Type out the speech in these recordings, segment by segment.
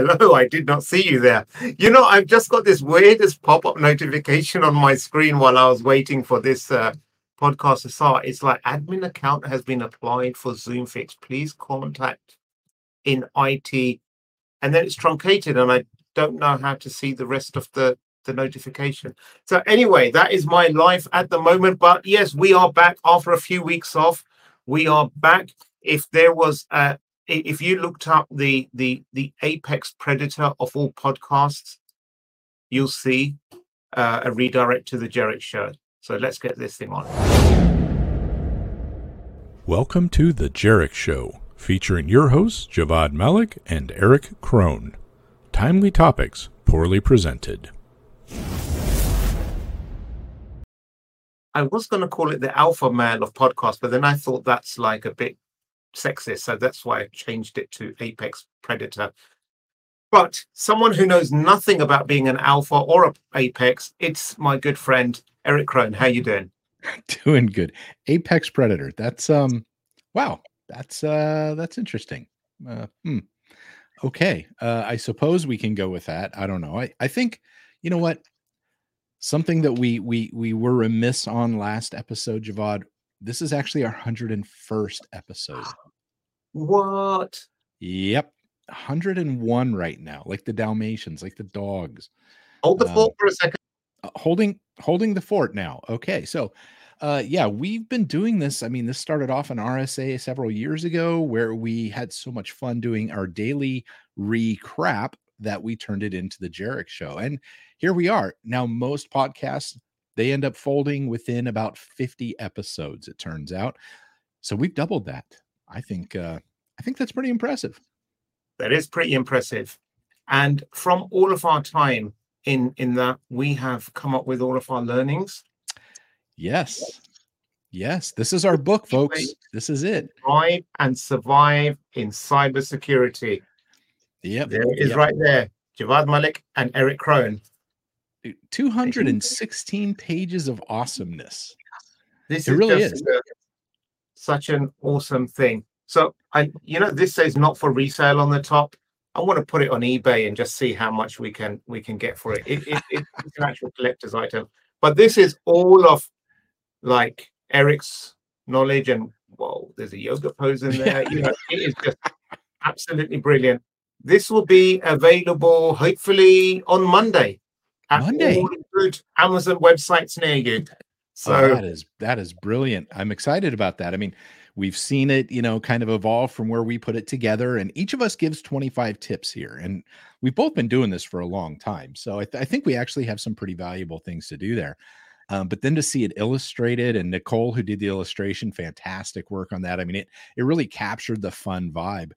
Hello, I did not see you there. You know, I've just got this weirdest pop up notification on my screen while I was waiting for this uh, podcast to start. It's like admin account has been applied for Zoom Fix. Please contact in IT. And then it's truncated, and I don't know how to see the rest of the, the notification. So, anyway, that is my life at the moment. But yes, we are back after a few weeks off. We are back. If there was a if you looked up the the the apex predator of all podcasts, you'll see uh, a redirect to the Jerich Show. So let's get this thing on. Welcome to the Jerich Show, featuring your hosts Javvad Malik and Erich Kron. Timely topics, poorly presented. I was going to call it the alpha male of podcasts, but then I thought that's like a bit sexist. So that's why I changed it to apex predator. But someone who knows nothing about being an alpha or a apex, it's my good friend Erich Kron. How you doing? doing good. Apex predator. That's um wow. That's uh that's interesting. Uh, hmm. Okay. Uh I suppose we can go with that. I don't know. I I think you know what? Something that we we we were remiss on last episode, Javvad, this is actually our 101st episode. What? Yep. 101 right now, like the Dalmatians, like the dogs. Hold the um, fort for a second. Uh, holding holding the fort now. Okay. So uh yeah, we've been doing this. I mean, this started off in RSA several years ago where we had so much fun doing our daily recrap that we turned it into the Jerich show. And here we are. Now most podcasts they end up folding within about 50 episodes, it turns out. So we've doubled that. I think uh, I think that's pretty impressive. That is pretty impressive. And from all of our time in in that, we have come up with all of our learnings. Yes. Yes, this is our book, folks. This is it. Thrive and survive in cybersecurity. Yep. There it is yep. right there. Javvad Malik and Erich Kron. 216 pages of awesomeness. This it is really is. A, such an awesome thing. So I you know this says not for resale on the top. I want to put it on eBay and just see how much we can we can get for it. it, it it's an actual collector's item. But this is all of like Erich's knowledge and whoa, there's a yoga pose in there. you know, it is just absolutely brilliant. This will be available hopefully on Monday at Monday. all good Amazon websites near you. So oh, that is that is brilliant. I'm excited about that. I mean, we've seen it, you know, kind of evolve from where we put it together, and each of us gives 25 tips here, and we've both been doing this for a long time. So I, th- I think we actually have some pretty valuable things to do there. Um, but then to see it illustrated and Nicole, who did the illustration, fantastic work on that. I mean, it it really captured the fun vibe.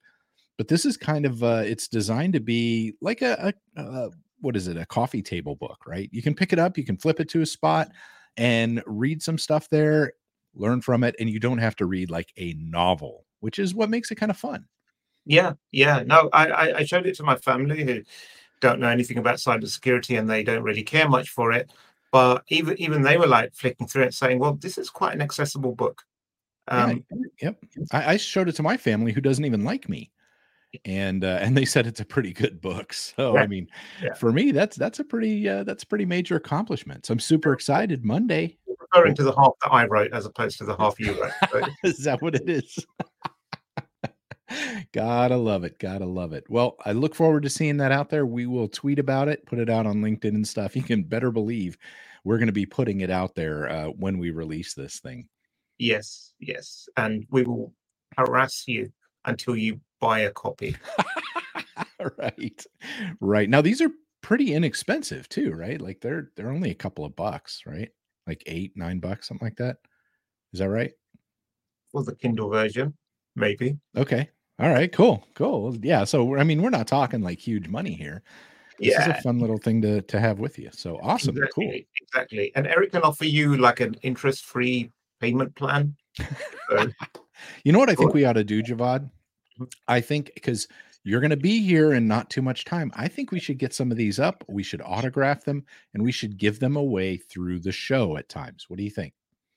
But this is kind of uh, it's designed to be like a, a, a what is it a coffee table book right? You can pick it up you can flip it to a spot and read some stuff there learn from it and you don't have to read like a novel which is what makes it kind of fun. Yeah yeah no i i showed it to my family who don't know anything about cybersecurity and they don't really care much for it but even even they were like flicking through it saying well this is quite an accessible book. Um, yeah, yep. I, I showed it to my family who doesn't even like me and uh, and they said it's a pretty good book. So yeah. I mean, yeah. for me, that's that's a pretty uh, that's a pretty major accomplishment. So I'm super excited. Monday, referring to the half that I wrote as opposed to the half you wrote. So. is that what it is? Gotta love it. Gotta love it. Well, I look forward to seeing that out there. We will tweet about it, put it out on LinkedIn and stuff. You can better believe we're going to be putting it out there uh, when we release this thing. Yes, yes, and we will harass you until you buy a copy. right. Right. Now these are pretty inexpensive too, right? Like they're they're only a couple of bucks, right? Like 8, 9 bucks something like that. Is that right? For the Kindle version, maybe. Okay. All right, cool. Cool. Yeah, so I mean, we're not talking like huge money here. This yeah. is a fun little thing to to have with you. So awesome. Exactly, cool. Exactly. And Erich can offer you like an interest-free payment plan. So, you know what I think we ought to do, Javvad? Mm-hmm. I think because you're going to be here in not too much time. I think we should get some of these up. We should autograph them and we should give them away through the show at times. What do you think?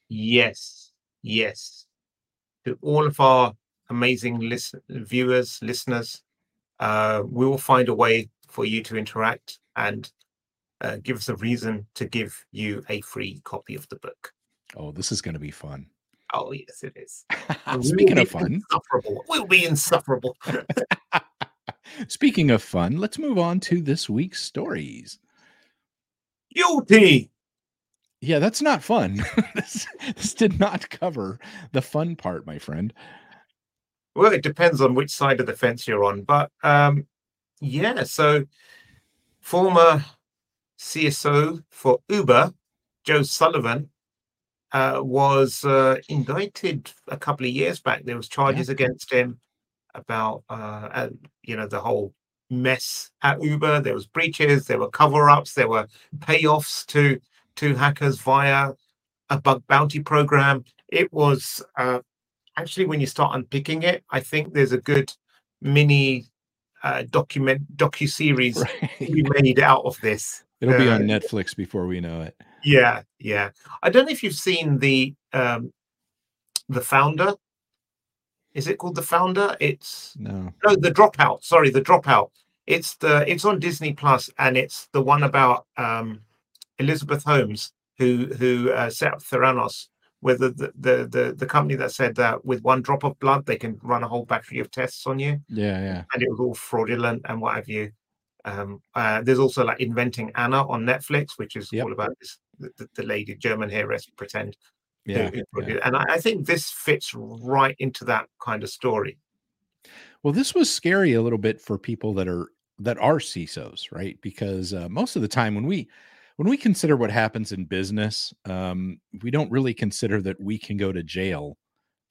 Yes. Yes. To all of our amazing list- viewers, listeners, Uh, we will find a way for you to interact and uh, give us a reason to give you a free copy of the book. Oh, this is going to be fun. Oh, yes, it is. Speaking of fun, insufferable. We'll be insufferable. speaking of fun, let's move on to this week's stories. Guilty. Yeah, that's not fun. this, this did not cover the fun part, my friend. Well, it depends on which side of the fence you're on. But um, yeah, so former CSO for Uber, Joe Sullivan, uh, was uh, indicted a couple of years back. There was charges against him about uh, uh, you know the whole mess at Uber. There was breaches, there were cover-ups, there were payoffs to to hackers via a bug bounty program. It was uh, actually when you start unpicking it, I think there's a good mini uh, document docu series Right. we made out of this. It'll be Uh, on Netflix before we know it. Yeah, yeah. I don't know if you've seen the um the founder. Is it called the founder? It's No. no the dropout. Sorry, the dropout. It's the it's on Disney Plus and it's the one about um Elizabeth Holmes who who uh, set up Theranos with the, the the the the company that said that with one drop of blood they can run a whole battery of tests on you Yeah, yeah. and it was all fraudulent and what have you. Um, uh, there's also like Inventing Anna on Netflix, which is Yep. all about this the, the- lady German heiress pretend. Yeah. who yeah. And I, I think this fits right into that kind of story. Well, this was scary a little bit for people that are that are CISOs, right? Because uh, most of the time when we when we consider what happens in business, um, we don't really consider that we can go to jail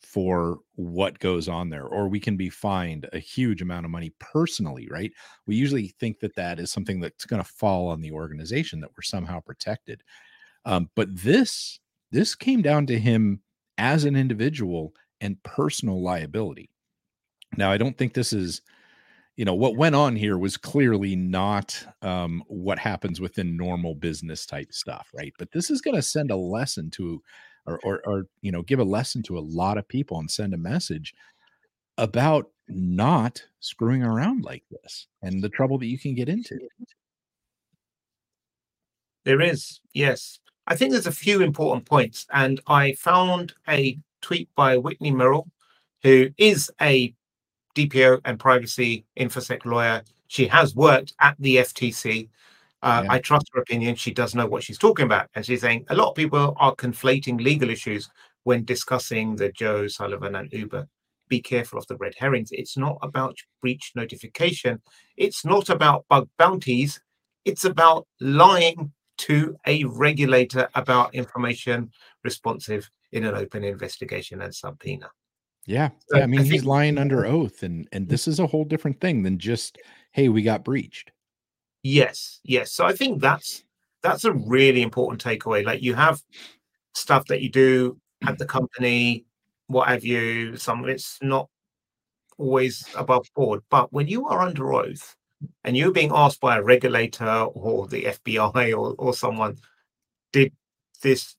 for what goes on there, or we can be fined a huge amount of money personally, right? We usually think that that is something that's going to fall on the organization that we're somehow protected. Um, but this this came down to him as an individual and personal liability. Now, I don't think this is, you know, what went on here was clearly not um, what happens within normal business type stuff, right? But this is going to send a lesson to, or, or, or, you know, give a lesson to a lot of people and send a message about not screwing around like this and the trouble that you can get into. There is, yes. I think there's a few important points, and I found a tweet by Whitney Merrill, who is a DPO and privacy infosec lawyer. She has worked at the FTC. Uh, Yeah. I trust her opinion. She does know what she's talking about. And she's saying a lot of people are conflating legal issues when discussing the Joe Sullivan and Uber. Be careful of the red herrings. It's not about breach notification. It's not about bug bounties. It's about lying to a regulator about information responsive in an open investigation and subpoena. Yeah. So yeah. I mean, I he's lying under oath and, and this is a whole different thing than just, Hey, we got breached. Yes, yes. So I think that's that's a really important takeaway. Like you have stuff that you do at the company, what have you. Some of it's not always above board, but when you are under oath and you're being asked by a regulator or the FBI or, or someone, did this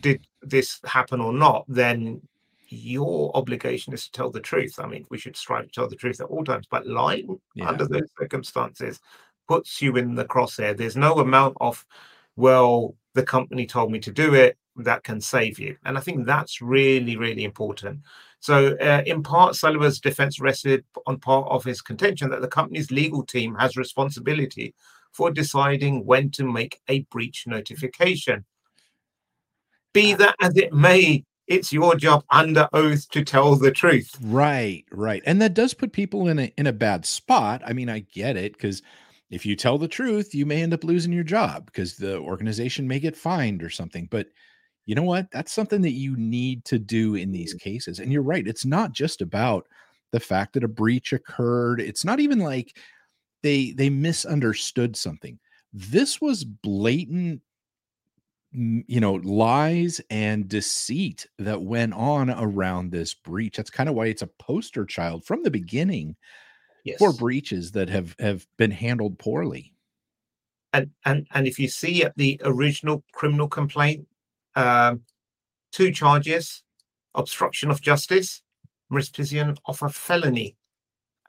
did this happen or not? Then your obligation is to tell the truth. I mean, we should strive to tell the truth at all times, but lying Yeah. under those circumstances puts you in the crosshair. There's no amount of, well, the company told me to do it that can save you. And I think that's really, really important. So, uh, in part, Sullivan's defense rested on part of his contention that the company's legal team has responsibility for deciding when to make a breach notification. Be that as it may, it's your job under oath to tell the truth. Right, right. And that does put people in a in a bad spot. I mean, I get it because if you tell the truth, you may end up losing your job because the organization may get fined or something. But you know what? That's something that you need to do in these mm. cases. And you're right, it's not just about the fact that a breach occurred. It's not even like they they misunderstood something. This was blatant mm, you know lies and deceit that went on around this breach that's kind of why it's a poster child from the beginning Yes. for breaches that have have been handled poorly and and and if you see at the original criminal complaint, um, two charges: obstruction of justice, misprision of a felony.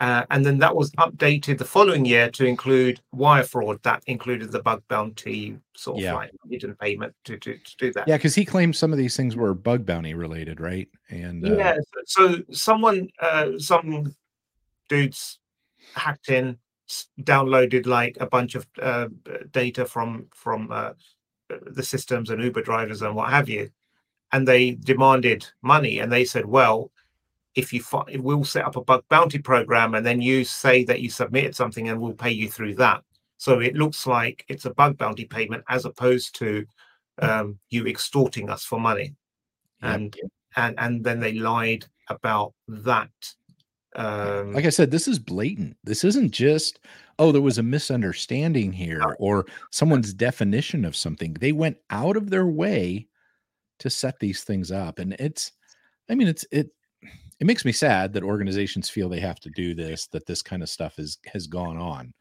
Uh, and then that was updated the following year to include wire fraud. That included the bug bounty sort of Yeah. like hidden payment to, to, to do that. Yeah, because he claimed some of these things were bug bounty related, right? And uh, Yeah. So, so someone, uh, some dudes hacked in, downloaded like a bunch of uh, data from from uh, the systems and Uber drivers and what have you, and they demanded money. And they said, "Well, if you fi- we'll set up a bug bounty program, and then you say that you submitted something, and we'll pay you through that." So it looks like it's a bug bounty payment as opposed to um, you extorting us for money and and and then they lied about that. Um, like I said, this is blatant. This isn't just, oh, there was a misunderstanding here or someone's definition of something. They went out of their way to set these things up. And it's, I mean, it's, it, it makes me sad that organizations feel they have to do this, that this kind of stuff is, has gone on,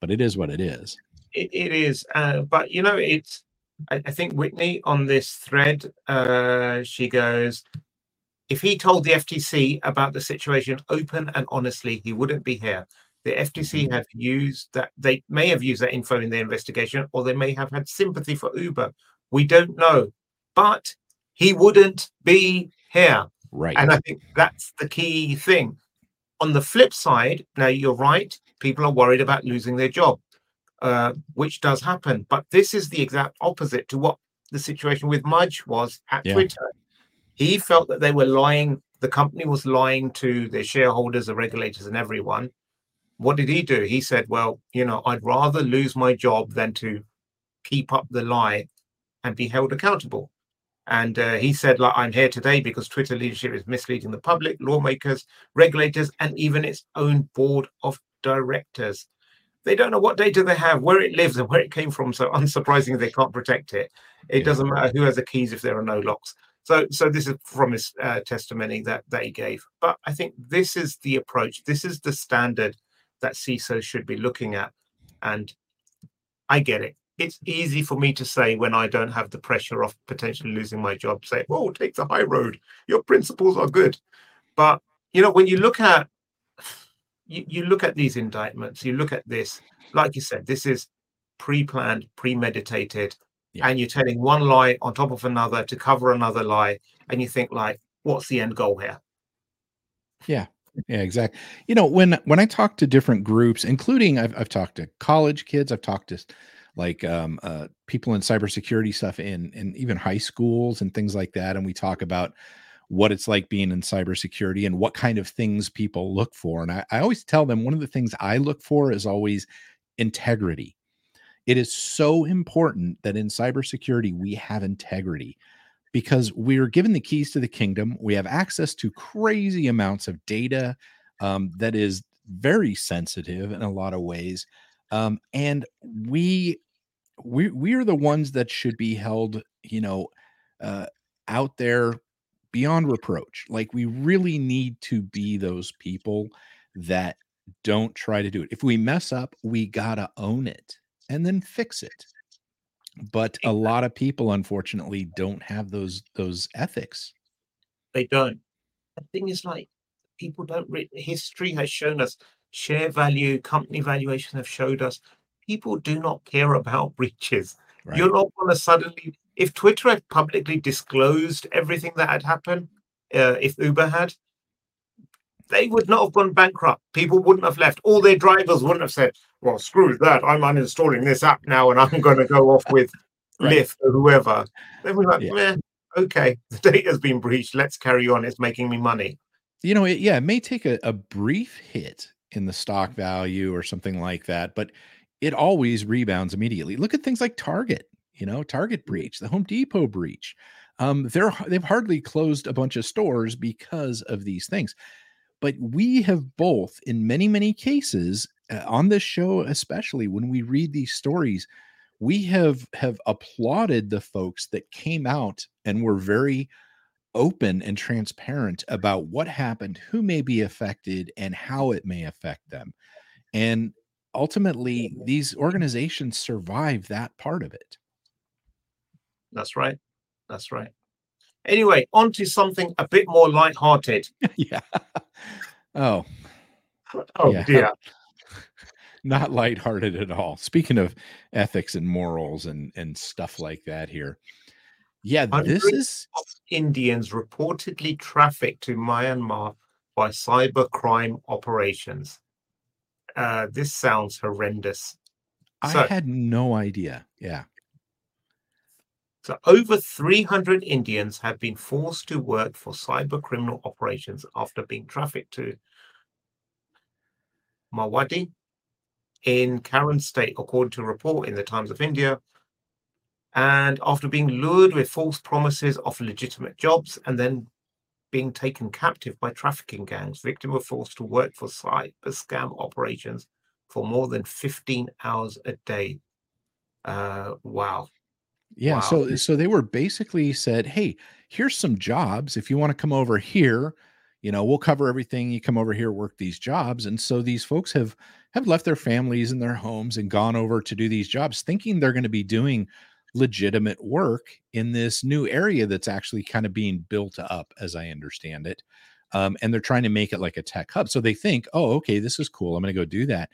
but it is what it is. it, it is, uh, but you know, it's. I, I think Whitney on this thread, uh, she goes, if he told the FTC about the situation open and honestly, he wouldn't be here. The FTC have used that, they may have used that info in their investigation, or they may have had sympathy for Uber. We don't know, but he wouldn't be here. Right. And I think that's the key thing. On the flip side, now you're right, people are worried about losing their job, uh, which does happen. But this is the exact opposite to what the situation with Mudge was at Yeah. Twitter. He felt that they were lying, the company was lying to their shareholders, the regulators, and everyone. What did he do? He said, Well, you know, I'd rather lose my job than to keep up the lie and be held accountable. And uh, he said, like, I'm here today because Twitter leadership is misleading the public, lawmakers, regulators, and even its own board of directors. They don't know what data they have, where it lives, and where it came from. So, unsurprisingly, they can't protect it. It Yeah. doesn't matter who has the keys if there are no locks. So, so this is from his uh, testimony that, that he gave. But I think this is the approach. This is the standard that CISO should be looking at. And I get it. It's easy for me to say when I don't have the pressure of potentially losing my job, say, oh, take the high road. Your principles are good. But, you know, when you look at, you, you look at these indictments, you look at this, like you said, this is pre-planned, premeditated, Yeah. and you're telling one lie on top of another to cover another lie. And you think like, what's the end goal here? Yeah, yeah, exactly. You know, when when I talk to different groups, including I've I've talked to college kids, I've talked to like um, uh, people in cybersecurity stuff in in even high schools and things like that, and we talk about what it's like being in cybersecurity and what kind of things people look for. And I, I always tell them one of the things I look for is always integrity. It is so important that in cybersecurity we have integrity because we're given the keys to the kingdom. We have access to crazy amounts of data um, that is very sensitive in a lot of ways, um, and we we we are the ones that should be held, you know, uh, out there beyond reproach. Like we really need to be those people that don't try to do it. If we mess up, we gotta own it and then fix it but a lot of people unfortunately don't have those those ethics They don't. The thing is like people don't read history has shown us share value, company valuation have showed us people do not care about breaches. right You're not going to suddenly, if Twitter had publicly disclosed everything that had happened, uh, if Uber had, they would not have gone bankrupt. People wouldn't have left. All their drivers wouldn't have said, "Well, screw that. I'm uninstalling this app now, and I'm going to go off with Right. Lyft or whoever." They were like, Yeah. "Meh, okay, the data's been breached. Let's carry on. It's making me money." you know it, yeah it may take a, a brief hit in the stock value or something like that but it always rebounds immediately look at things like target you know target breach the home depot breach um they're they've hardly closed a bunch of stores because of these things but we have both in many many cases uh, on this show especially when we read these stories we have have applauded the folks that came out and were very open and transparent about what happened who may be affected and how it may affect them and ultimately these organizations survive that part of it That's right. That's right. Anyway, on to something a bit more light-hearted. yeah oh Oh Yeah. dear. Not lighthearted at all. Speaking of ethics and morals and and stuff like that here. Yeah, this is Indians reportedly trafficked to Myanmar by cybercrime operations. Uh, this sounds horrendous. I So- had no idea. Yeah. So, over 300 Indians have been forced to work for cyber criminal operations after being trafficked to Myawaddy in Karen State, according to a report in the Times of India. And after being lured with false promises of legitimate jobs and then being taken captive by trafficking gangs, victims were forced to work for cyber scam operations for more than 15 hours a day. Uh, wow. Yeah, Wow. so so they were basically said, "Hey, here's some jobs. If you want to come over here, you know, we'll cover everything. You come over here, work these jobs." And so these folks have have left their families and their homes and gone over to do these jobs, thinking they're going to be doing legitimate work in this new area that's actually kind of being built up, as I understand it. Um, and they're trying to make it like a tech hub. So they think, "Oh, okay, this is cool. I'm going to go do that."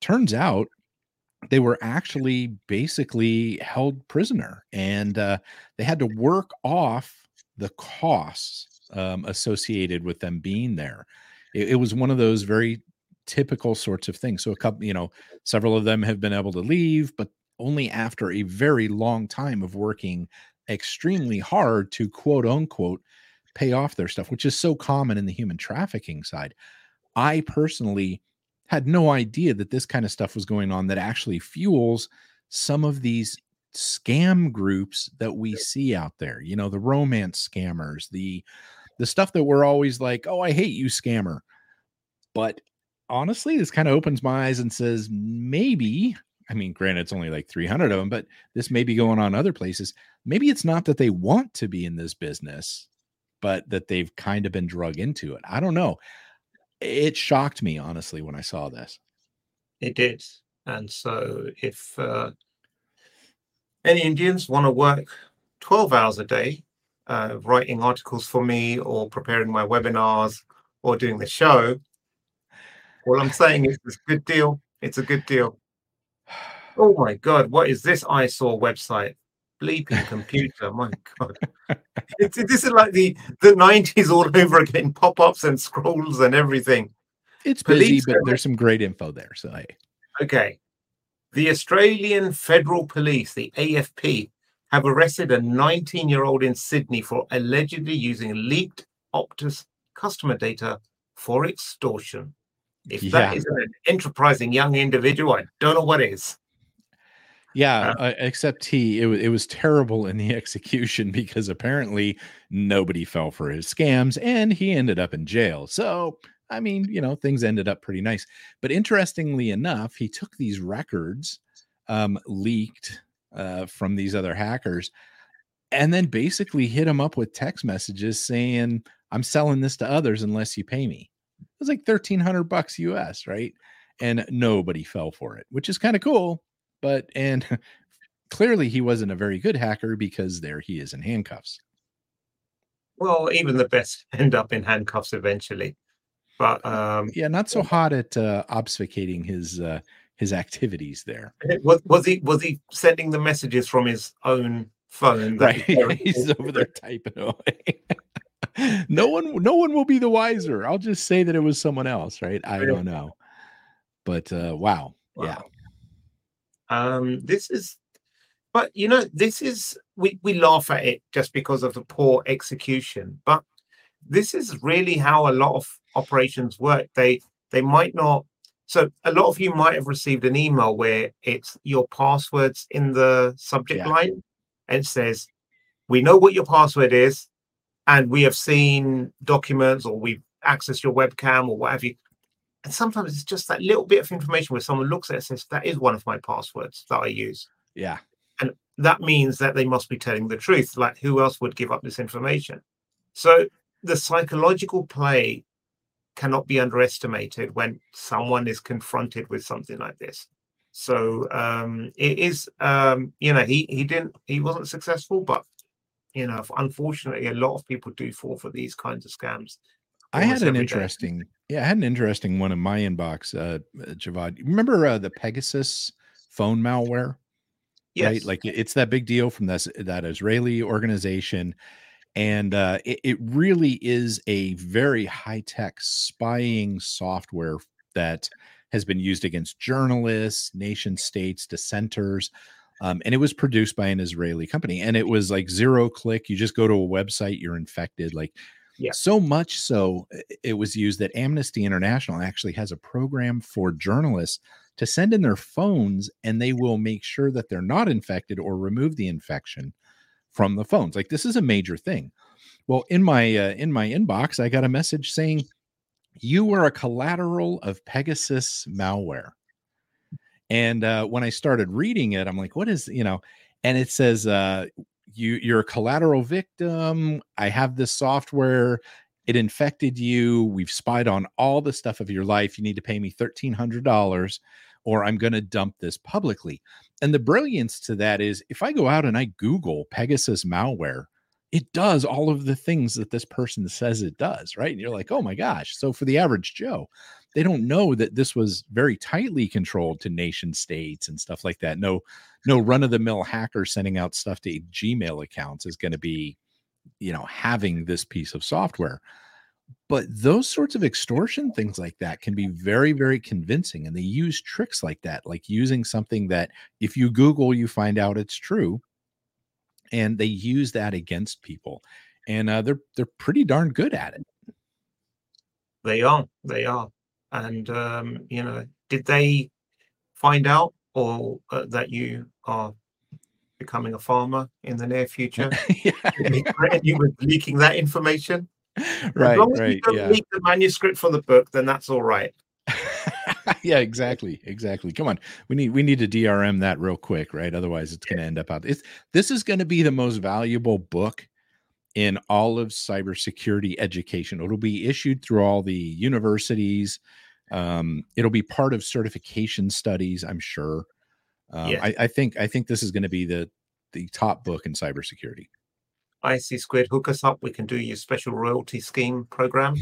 Turns out they were actually basically held prisoner and uh, they had to work off the costs um, associated with them being there. It, it was one of those very typical sorts of things. So, a couple, you know, several of them have been able to leave, but only after a very long time of working extremely hard to quote unquote pay off their stuff, which is so common in the human trafficking side. I personally had no idea that this kind of stuff was going on that actually fuels some of these scam groups that we see out there you know the romance scammers the the stuff that we're always like oh i hate you scammer. But honestly this kind of opens my eyes and says maybe i mean granted it's only like 300 of them but this may be going on other places. Maybe it's not that they want to be in this business but that they've kind of been drug into it. I don't know it shocked me honestly when I saw this. It did. And so if uh, any Indians want to work 12 hours a day, uh, writing articles for me or preparing my webinars or doing the show, all I'm saying is it's a good deal. It's a good deal. Oh my God, what is this eyesore website? Bleeping computer, my God. It's, this is like the, the 90s all over again, pop-ups and scrolls and everything. It's busy, Police but there's some great info there. So hey, Okay. The Australian Federal Police, the AFP, have arrested a 19 year old in Sydney for allegedly using leaked Optus customer data for extortion. If Yeah. that isn't an enterprising young individual, I don't know what is. Yeah, uh, except he, it, it was terrible in the execution because apparently nobody fell for his scams and he ended up in jail. So, I mean, you know, things ended up pretty nice. But interestingly enough, he took these records um, leaked uh, from these other hackers and then basically hit them up with text messages saying, I'm selling this to others unless you pay me. It was like 1300 bucks US, right? And nobody fell for it, which is kind of cool. But, and clearly he wasn't a very good hacker because there he is in handcuffs. Well, even the best end up in handcuffs eventually. But um, Yeah, not so hot at uh, obfuscating his uh, his activities there. was, was he was he sending the messages from his own phone? that Right, he's over there typing away. no one, no one will be the wiser. I'll just say that it was someone else, right? I don't know, but uh, wow, yeah, Wow. Um, this is, but you know, this is we we laugh at it just because of the poor execution, but this is really how a lot of operations work. They they might not. So a lot of you might have received an email where it's your passwords in the subject Yeah. line, and it says, "We know what your password is, and we have seen documents, or we've accessed your webcam, or what have you." And sometimes it's just that little bit of information where someone looks at it and says, That is one of my passwords that I use. yeah, And That means that they must be telling the truth. Like, who else would give up this information? So, the psychological play cannot be underestimated when someone is confronted with something like this. So, um, it is, um, you know, he, he didn't, he wasn't successful, but, you know, unfortunately, a lot of people do fall for these kinds of scams. I had an every day. interesting, yeah, I had an interesting one in my inbox, uh, uh, Javvad. Remember uh, the Pegasus phone malware? right? Yes. Like it's that big deal from this that Israeli organization, and uh, it, it really is a very high tech spying software that has been used against journalists, nation states, dissenters. Um, and it was produced by an Israeli company, and it was like zero click. You just go to a website, you're infected. Like, Yeah. so much so, it was used that Amnesty International actually has a program for journalists to send in their phones and they will make sure that they're not infected or remove the infection from the phones. Like this is a major thing. Well in my uh, in my inbox i got a message saying you were a collateral of pegasus malware. And uh, when i started reading it i'm like what is you know and it says uh, you you're a collateral victim i have this software it infected you we've spied on all the stuff of your life you need to pay me $1300 or i'm going to dump this publicly. And the brilliance to that is if i go out and i google pegasus malware it does all of the things that this person says it does right? And you're like oh my gosh. So for the average joe they don't know that this was very tightly controlled to nation states and stuff like that no no run of the mill hacker sending out stuff to gmail accounts is going to be you know having this piece of software but those sorts of extortion things like that can be very very convincing and they use tricks like that like using something that if you google you find out it's true and they use that against people and uh, they're they're pretty darn good at it They are. They are. And um, you know, did they find out or uh, that you are becoming a farmer in the near future? yeah Did they threaten you were leaking that information? as right long as you right don't yeah leak the manuscript for the book, then that's all right. yeah exactly exactly come on we need we need to drm that real quick right otherwise it's going to end up out it's this is going to be the most valuable book in all of cybersecurity education it'll be issued through all the universities um, it'll be part of certification studies i'm sure um. I, I think i think this is going to be the the top book in cybersecurity ISC2, hook us up. We can do your special royalty scheme program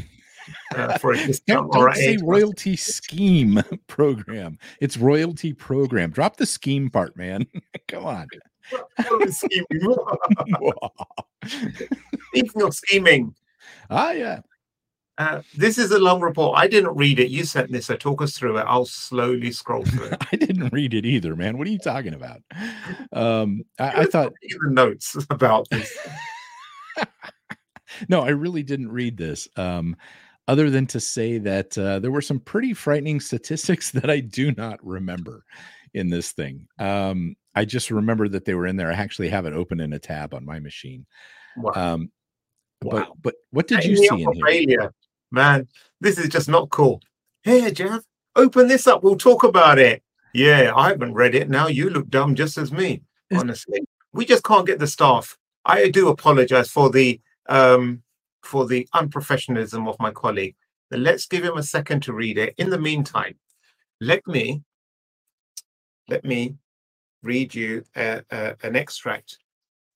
uh, for a discount. Don't, All don't say royalty scheme program. It's royalty program. Drop the scheme part, man. Come on. Scheme. Speaking of scheming, ah, yeah. uh, this is a long report. I didn't read it. You sent this, so talk us through it. I'll slowly scroll through it. I didn't read it either, man. What are you talking about? Um, I, I thought the notes about this. no, I really didn't read this. Um, other than to say that uh, there were some pretty frightening statistics that I do not remember in this thing. Um, I just remember that they were in there. I actually have it open in a tab on my machine. Wow. Um, Wow. but but what did you see in here? Man, this is just not cool. Here, Jeff, open this up. We'll talk about it. Yeah, I haven't read it. Now you look dumb just as me. Honestly, we just can't get the staff. I do apologize for the um for the unprofessionalism of my colleague. But let's give him a second to read it. In the meantime, let me let me read you uh, uh, an extract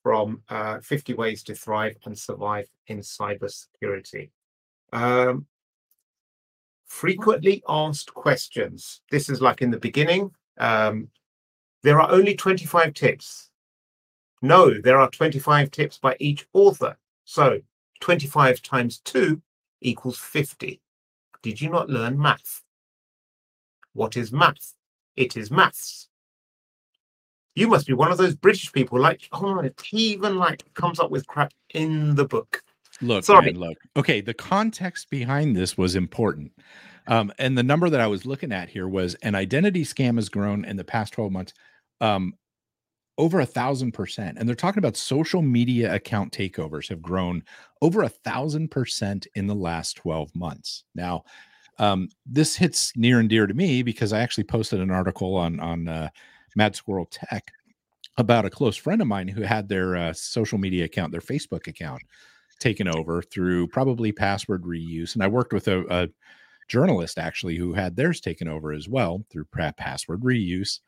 from uh, 50 Ways to Thrive and Survive in Cybersecurity. Um, frequently asked questions. This is like in the beginning. Um, there are only 25 tips. No, there are 25 tips by each author. So 25 times 2 equals 50. Did you not learn math? What is math? It is maths. You must be one of those British people like, oh, it even like comes up with crap in the book. Look, Sorry. man, look. Okay, the context behind this was important. Um, and the number that I was looking at here was an identity scam has grown in the past 12 months um, over a thousand percent. And they're talking about social media account takeovers have grown over a thousand percent in the last 12 months. Now, um, this hits near and dear to me because I actually posted an article on on uh, Mad Squirrel Tech about a close friend of mine who had their uh, social media account, their Facebook account, taken over through probably password reuse. And I worked with a, a journalist actually who had theirs taken over as well through password reuse.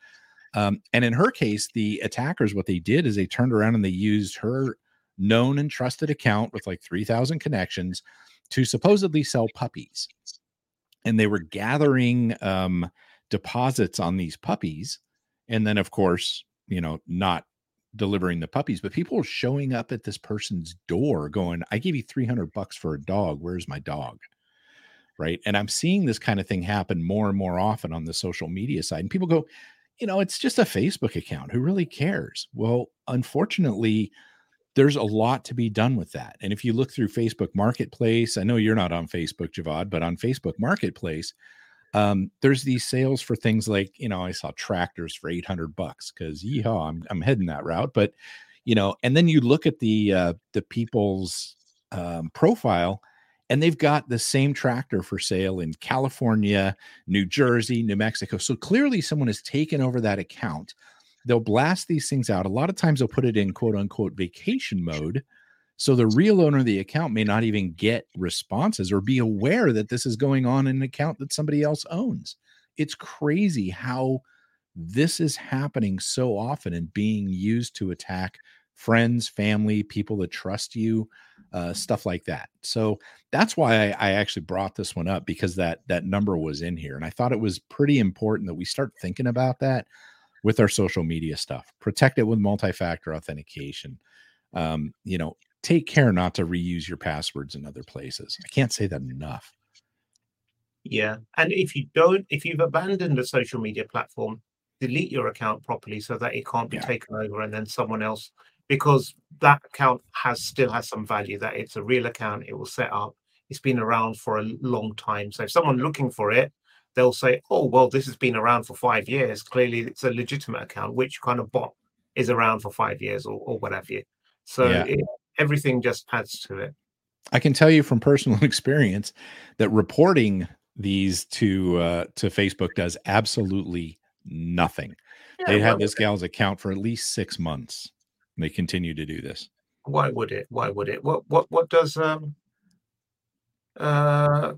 Um, and in her case, the attackers, what they did is they turned around and they used her known and trusted account with like 3,000 connections to supposedly sell puppies. And they were gathering um, deposits on these puppies. And then, of course, you know, not delivering the puppies, but people were showing up at this person's door going, I gave you 300 bucks for a dog. Where's my dog? Right. And I'm seeing this kind of thing happen more and more often on the social media side. And people go, you know, it's just a Facebook account. Who really cares? Well, unfortunately, there's a lot to be done with that. And if you look through Facebook Marketplace, I know you're not on Facebook, Javvad, but on Facebook Marketplace, um, there's these sales for things like, you know, I saw tractors for 800 bucks because, yeehaw, I'm, I'm heading that route. But, you know, and then you look at the, uh, the people's um, profile and they've got the same tractor for sale in California, New Jersey, New Mexico. So clearly someone has taken over that account they'll blast these things out. A lot of times they'll put it in quote unquote vacation mode. So the real owner of the account may not even get responses or be aware that this is going on in an account that somebody else owns. It's crazy how this is happening so often and being used to attack friends, family, people that trust you, uh, stuff like that. So that's why I, I, actually brought this one up because that that number was in here, and I thought it was pretty important that we start thinking about that with our social media stuff. Protect it with multi-factor authentication. Um, you know, take care not to reuse your passwords in other places. I can't say that enough. Yeah, and if you don't, if you've abandoned a social media platform, delete your account properly so that it can't be yeah. taken over and then someone else because that account has still has some value that it's a real account it will set up it's been around for a long time so if someone looking for it they'll say, oh, well, this has been around for five years. Clearly, it's a legitimate account. Which kind of bot is around for five years or, or what have you? So yeah. it, everything just adds to it. I can tell you from personal experience that reporting these to uh, to Facebook does absolutely nothing. Yeah, they had this gal's account for at least six months. And They continue to do this. Why would it? Why would it? What what what does um uh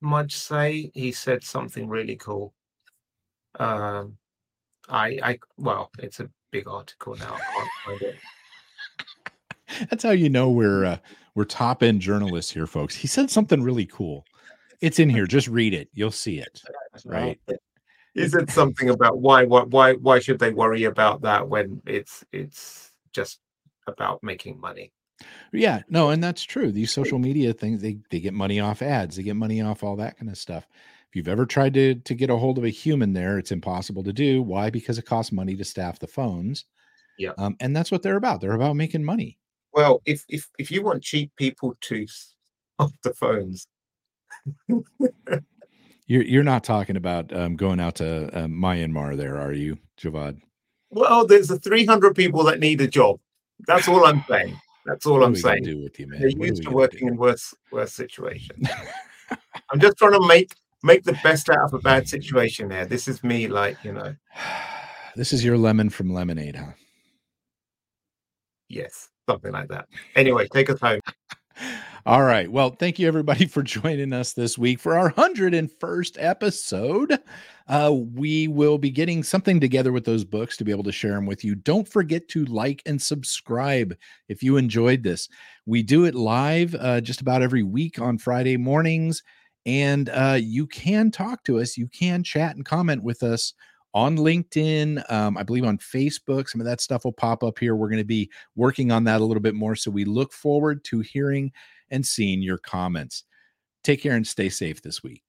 Mudge say. He said something really cool. Um, I, I, well, it's a big article now. That's how you know we're uh, we're top end journalists here, folks. He said something really cool. It's in here. Just read it. You'll see it. Right. He said something about why why why why should they worry about that when it's it's just about making money. Yeah, no, and that's true. These social media things, they they get money off ads, they get money off all that kind of stuff. If you've ever tried to to get a hold of a human there, it's impossible to do. Why? Because it costs money to staff the phones. Yeah. Um, and that's what they're about. They're about making money. Well, if if if you want cheap people to off the phones. you're you're not talking about um, going out to uh, Myanmar there, are you, Javvad? Well, there's the 300 people that need a job. That's all I'm saying. That's all what I'm saying. Do with you, man? They're used to working in worse worse situations. I'm just trying to make make the best out of a bad situation there. This is me, like you know. This is your lemon from lemonade, huh? Yes, something like that. Anyway, take us home. All right. Well, thank you everybody for joining us this week for our 101st episode. Uh, we will be getting something together with those books to be able to share them with you. Don't forget to like and subscribe if you enjoyed this. We do it live uh, just about every week on Friday mornings, and uh, you can talk to us. You can chat and comment with us on LinkedIn, um, I believe on Facebook. Some of that stuff will pop up here. We're going to be working on that a little bit more. So we look forward to hearing and seeing your comments. Take care and stay safe this week.